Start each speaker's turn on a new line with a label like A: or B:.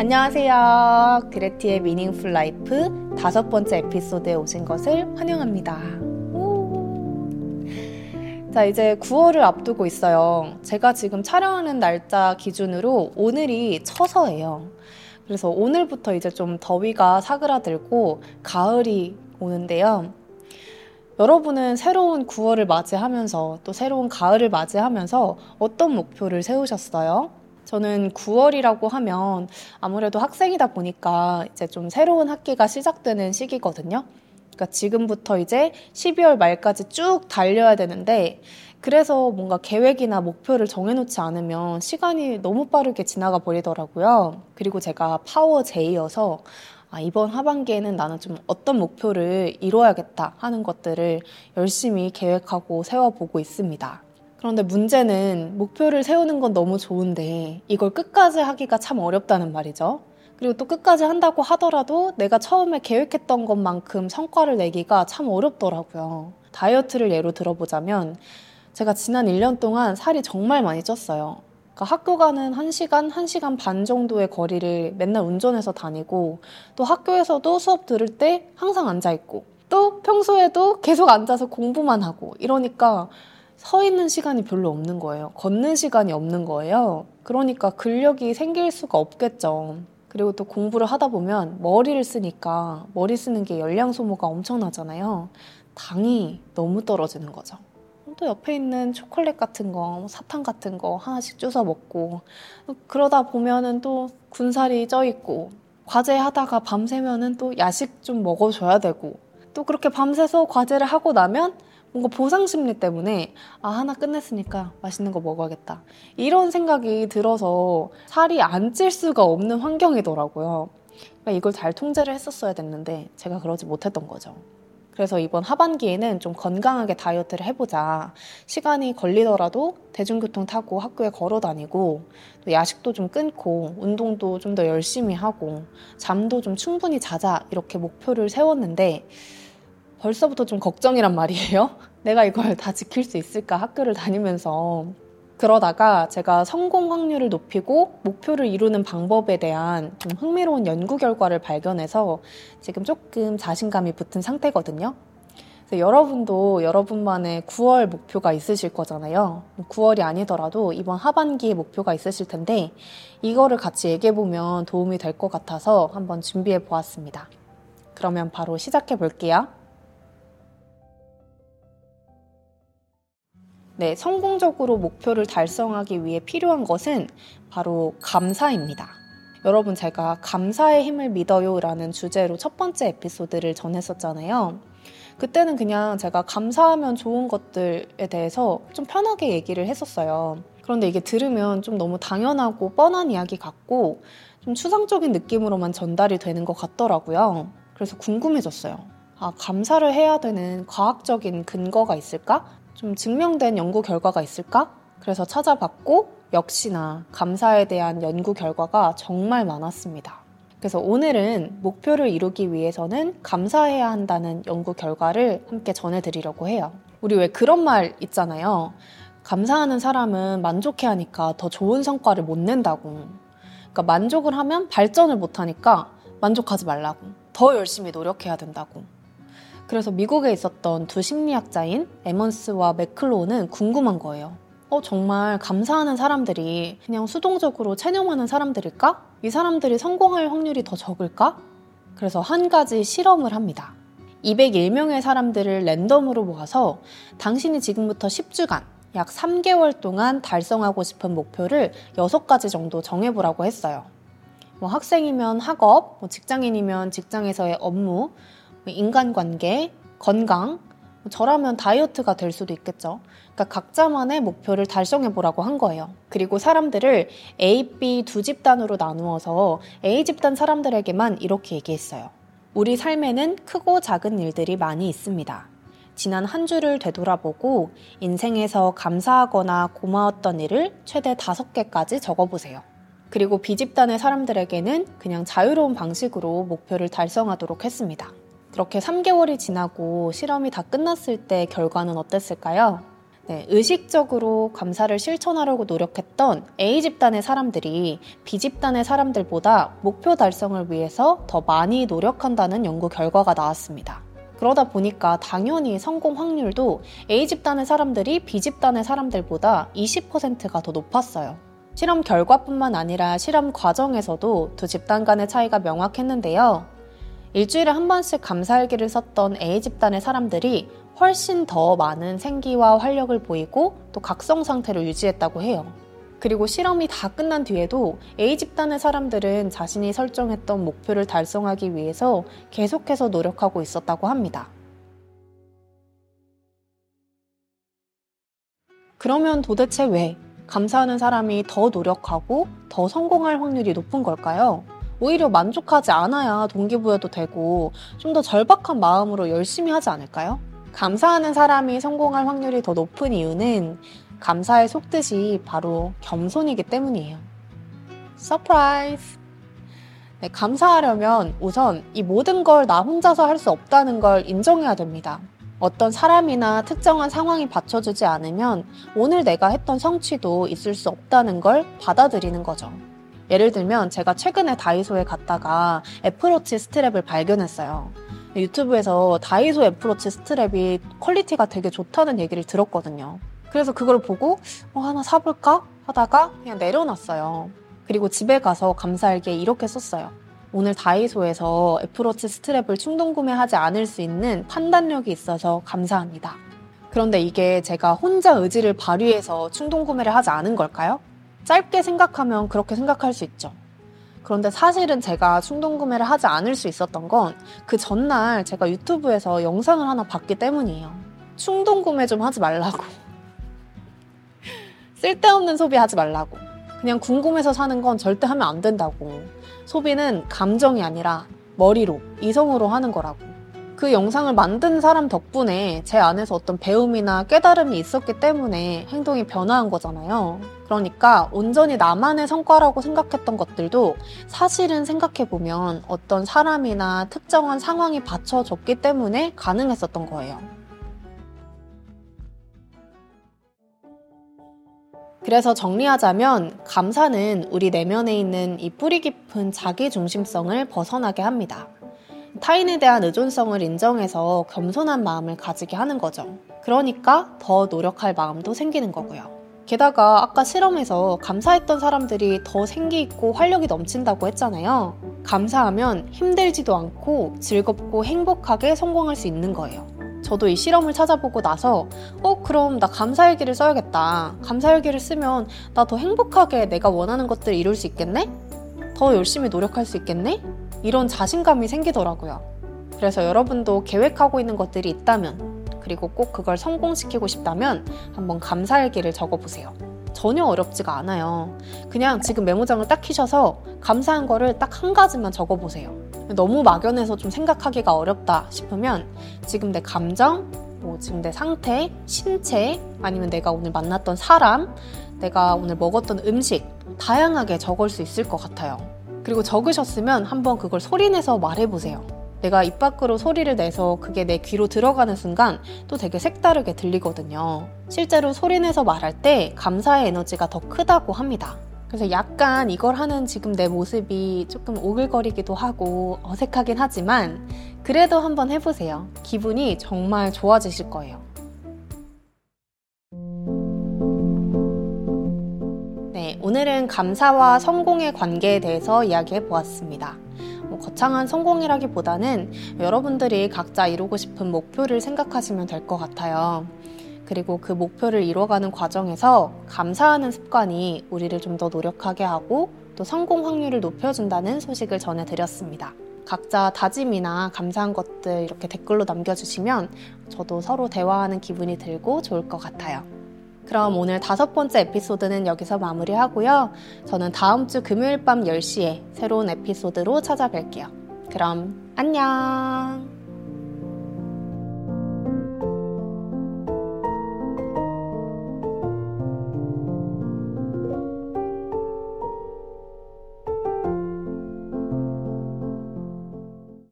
A: 안녕하세요. 그레티의 meaningful life 다섯 번째 에피소드에 오신 것을 환영합니다. 자, 이제 9월을 앞두고 있어요. 제가 지금 촬영하는 날짜 기준으로 오늘이 처서예요. 그래서 오늘부터 이제 좀 더위가 사그라들고 가을이 오는데요. 여러분은 새로운 9월을 맞이하면서 또 새로운 가을을 맞이하면서 어떤 목표를 세우셨어요? 저는 9월이라고 하면 아무래도 학생이다 보니까 이제 좀 새로운 학기가 시작되는 시기거든요. 그러니까 지금부터 이제 12월 말까지 쭉 달려야 되는데 그래서 뭔가 계획이나 목표를 정해놓지 않으면 시간이 너무 빠르게 지나가 버리더라고요. 그리고 제가 파워 J여서 아, 이번 하반기에는 나는 좀 어떤 목표를 이뤄야겠다 하는 것들을 열심히 계획하고 세워보고 있습니다. 그런데 문제는 목표를 세우는 건 너무 좋은데 이걸 끝까지 하기가 참 어렵다는 말이죠. 그리고 또 끝까지 한다고 하더라도 내가 처음에 계획했던 것만큼 성과를 내기가 참 어렵더라고요. 다이어트를 예로 들어보자면 제가 지난 1년 동안 살이 정말 많이 쪘어요. 그러니까 학교 가는 1시간, 1시간 반 정도의 거리를 맨날 운전해서 다니고 또 학교에서도 수업 들을 때 항상 앉아있고 또 평소에도 계속 앉아서 공부만 하고 이러니까 서 있는 시간이 별로 없는 거예요. 걷는 시간이 없는 거예요. 그러니까 근력이 생길 수가 없겠죠. 그리고 또 공부를 하다 보면 머리를 쓰니까 머리 쓰는 게 열량 소모가 엄청나잖아요. 당이 너무 떨어지는 거죠. 또 옆에 있는 초콜릿 같은 거, 사탕 같은 거 하나씩 주워 먹고 그러다 보면은 또 군살이 쪄 있고 과제 하다가 밤새면은 또 야식 좀 먹어줘야 되고 또 그렇게 밤새서 과제를 하고 나면 뭔가 보상 심리 때문에 아 하나 끝냈으니까 맛있는 거 먹어야겠다 이런 생각이 들어서 살이 안 찔 수가 없는 환경이더라고요. 그러니까 이걸 잘 통제를 했었어야 됐는데 제가 그러지 못했던 거죠. 그래서 이번 하반기에는 좀 건강하게 다이어트를 해보자. 시간이 걸리더라도 대중교통 타고 학교에 걸어 다니고, 또 야식도 좀 끊고, 운동도 좀 더 열심히 하고, 잠도 좀 충분히 자자. 이렇게 목표를 세웠는데, 벌써부터 좀 걱정이란 말이에요. 내가 이걸 다 지킬 수 있을까 학교를 다니면서. 그러다가 제가 성공 확률을 높이고 목표를 이루는 방법에 대한 좀 흥미로운 연구 결과를 발견해서 지금 조금 자신감이 붙은 상태거든요. 여러분도 여러분만의 9월 목표가 있으실 거잖아요. 9월이 아니더라도 이번 하반기에 목표가 있으실 텐데 이거를 같이 얘기해 보면 도움이 될 것 같아서 한번 준비해 보았습니다. 그러면 바로 시작해 볼게요. 네, 성공적으로 목표를 달성하기 위해 필요한 것은 바로 감사입니다. 여러분, 제가 감사의 힘을 믿어요 라는 주제로 첫 번째 에피소드를 전했었잖아요. 그때는 그냥 제가 감사하면 좋은 것들에 대해서 좀 편하게 얘기를 했었어요. 그런데 이게 들으면 좀 너무 당연하고 뻔한 이야기 같고 좀 추상적인 느낌으로만 전달이 되는 것 같더라고요. 그래서 궁금해졌어요. 아, 감사를 해야 되는 과학적인 근거가 있을까? 좀 증명된 연구 결과가 있을까? 그래서 찾아봤고 역시나 감사에 대한 연구 결과가 정말 많았습니다. 그래서 오늘은 목표를 이루기 위해서는 감사해야 한다는 연구 결과를 함께 전해드리려고 해요. 우리 왜 그런 말 있잖아요. 감사하는 사람은 만족해 하니까 더 좋은 성과를 못 낸다고. 그러니까 만족을 하면 발전을 못 하니까 만족하지 말라고. 더 열심히 노력해야 된다고. 그래서 미국에 있었던 두 심리학자인 에먼스와 맥클로는 궁금한 거예요. 어, 정말 감사하는 사람들이 그냥 수동적으로 체념하는 사람들일까? 이 사람들이 성공할 확률이 더 적을까? 그래서 한 가지 실험을 합니다. 201명의 사람들을 랜덤으로 모아서 당신이 지금부터 10주간, 약 3개월 동안 달성하고 싶은 목표를 6가지 정도 정해보라고 했어요. 뭐 학생이면 학업, 뭐 직장인이면 직장에서의 업무, 인간관계, 건강, 저라면 다이어트가 될 수도 있겠죠. 그러니까 각자만의 목표를 달성해 보라고 한 거예요. 그리고 사람들을 A, B 두 집단으로 나누어서 A 집단 사람들에게만 이렇게 얘기했어요. 우리 삶에는 크고 작은 일들이 많이 있습니다. 지난 한 주를 되돌아보고 인생에서 감사하거나 고마웠던 일을 최대 다섯 개까지 적어보세요. 그리고 B 집단의 사람들에게는 그냥 자유로운 방식으로 목표를 달성하도록 했습니다. 그렇게 3개월이 지나고 실험이 다 끝났을 때 결과는 어땠을까요? 네, 의식적으로 감사를 실천하려고 노력했던 A집단의 사람들이 B집단의 사람들보다 목표 달성을 위해서 더 많이 노력한다는 연구 결과가 나왔습니다. 그러다 보니까 당연히 성공 확률도 A집단의 사람들이 B집단의 사람들보다 20%가 더 높았어요. 실험 결과뿐만 아니라 실험 과정에서도 두 집단 간의 차이가 명확했는데요. 일주일에 한 번씩 감사일기를 썼던 A집단의 사람들이 훨씬 더 많은 생기와 활력을 보이고 또 각성 상태를 유지했다고 해요. 그리고 실험이 다 끝난 뒤에도 A집단의 사람들은 자신이 설정했던 목표를 달성하기 위해서 계속해서 노력하고 있었다고 합니다. 그러면 도대체 왜 감사하는 사람이 더 노력하고 더 성공할 확률이 높은 걸까요? 오히려 만족하지 않아야 동기부여도 되고 좀 더 절박한 마음으로 열심히 하지 않을까요? 감사하는 사람이 성공할 확률이 더 높은 이유는 감사에 속듯이 바로 겸손이기 때문이에요. Surprise! 네, 감사하려면 우선 이 모든 걸 나 혼자서 할 수 없다는 걸 인정해야 됩니다. 어떤 사람이나 특정한 상황이 받쳐주지 않으면 오늘 내가 했던 성취도 있을 수 없다는 걸 받아들이는 거죠. 예를 들면 제가 최근에 다이소에 갔다가 애플워치 strap을 발견했어요. 유튜브에서 다이소 애플워치 strap이 quality가 되게 좋다는 얘기를 들었거든요. 그래서 그걸 보고 어, 하나 사볼까 하다가 그냥 내려놨어요. 그리고 집에 가서 감사일기에 이렇게 썼어요. 오늘 다이소에서 애플워치 스트랩을 충동 구매하지 않을 수 있는 판단력이 있어서 감사합니다. 그런데 이게 제가 혼자 의지를 발휘해서 충동 구매를 하지 않은 걸까요? 짧게 생각하면 그렇게 생각할 수 있죠. 그런데 사실은 제가 충동 구매를 하지 않을 수 있었던 건 그 전날 제가 유튜브에서 영상을 하나 봤기 때문이에요. 충동 구매 좀 하지 말라고. 쓸데없는 소비 하지 말라고. 그냥 궁금해서 사는 건 절대 하면 안 된다고. 소비는 감정이 아니라 머리로, 이성으로 하는 거라고. 그 영상을 만든 사람 덕분에 제 안에서 어떤 배움이나 깨달음이 있었기 때문에 행동이 변화한 거잖아요. 그러니까 온전히 나만의 성과라고 생각했던 것들도 사실은 생각해보면 어떤 사람이나 특정한 상황이 받쳐줬기 때문에 가능했었던 거예요. 그래서 정리하자면 감사는 우리 내면에 있는 이 뿌리 깊은 자기 중심성을 벗어나게 합니다. 타인에 대한 의존성을 인정해서 겸손한 마음을 가지게 하는 거죠. 그러니까 더 노력할 마음도 생기는 거고요. 게다가 아까 실험에서 감사했던 사람들이 더 생기 있고 활력이 넘친다고 했잖아요. 감사하면 힘들지도 않고 즐겁고 행복하게 성공할 수 있는 거예요. 저도 이 실험을 찾아보고 나서 어 그럼 나 감사일기를 써야겠다. 감사일기를 쓰면 나 더 행복하게 내가 원하는 것들 이룰 수 있겠네? 더 열심히 노력할 수 있겠네? 이런 자신감이 생기더라고요. 그래서 여러분도 계획하고 있는 것들이 있다면, 그리고 꼭 그걸 성공시키고 싶다면 한번 감사일기를 적어보세요. 전혀 어렵지가 않아요. 그냥 지금 메모장을 딱 키셔서 감사한 거를 딱 한 가지만 적어보세요. 너무 막연해서 좀 생각하기가 어렵다 싶으면 지금 내 감정, 뭐 지금 내 상태, 신체, 아니면 내가 오늘 만났던 사람, 내가 오늘 먹었던 음식, 다양하게 적을 수 있을 것 같아요. 그리고 적으셨으면 한번 그걸 소리내서 말해보세요. 내가 입 밖으로 소리를 내서 그게 내 귀로 들어가는 순간 또 되게 색다르게 들리거든요. 실제로 소리 내서 말할 때 감사의 에너지가 더 크다고 합니다. 그래서 약간 이걸 하는 지금 내 모습이 조금 오글거리기도 하고 어색하긴 하지만 그래도 한번 해보세요. 기분이 정말 좋아지실 거예요. 오늘은 감사와 성공의 관계에 대해서 이야기해 보았습니다. 뭐 거창한 성공이라기보다는 여러분들이 각자 이루고 싶은 목표를 생각하시면 될 것 같아요. 그리고 그 목표를 이뤄가는 과정에서 감사하는 습관이 우리를 좀 더 노력하게 하고 또 성공 확률을 높여준다는 소식을 전해드렸습니다. 각자 다짐이나 감사한 것들 이렇게 댓글로 남겨주시면 저도 서로 대화하는 기분이 들고 좋을 것 같아요. 그럼 오늘 다섯 번째 에피소드는 여기서 마무리하고요. 저는 다음 주 금요일 밤 10시에 새로운 에피소드로 찾아뵐게요. 그럼 안녕!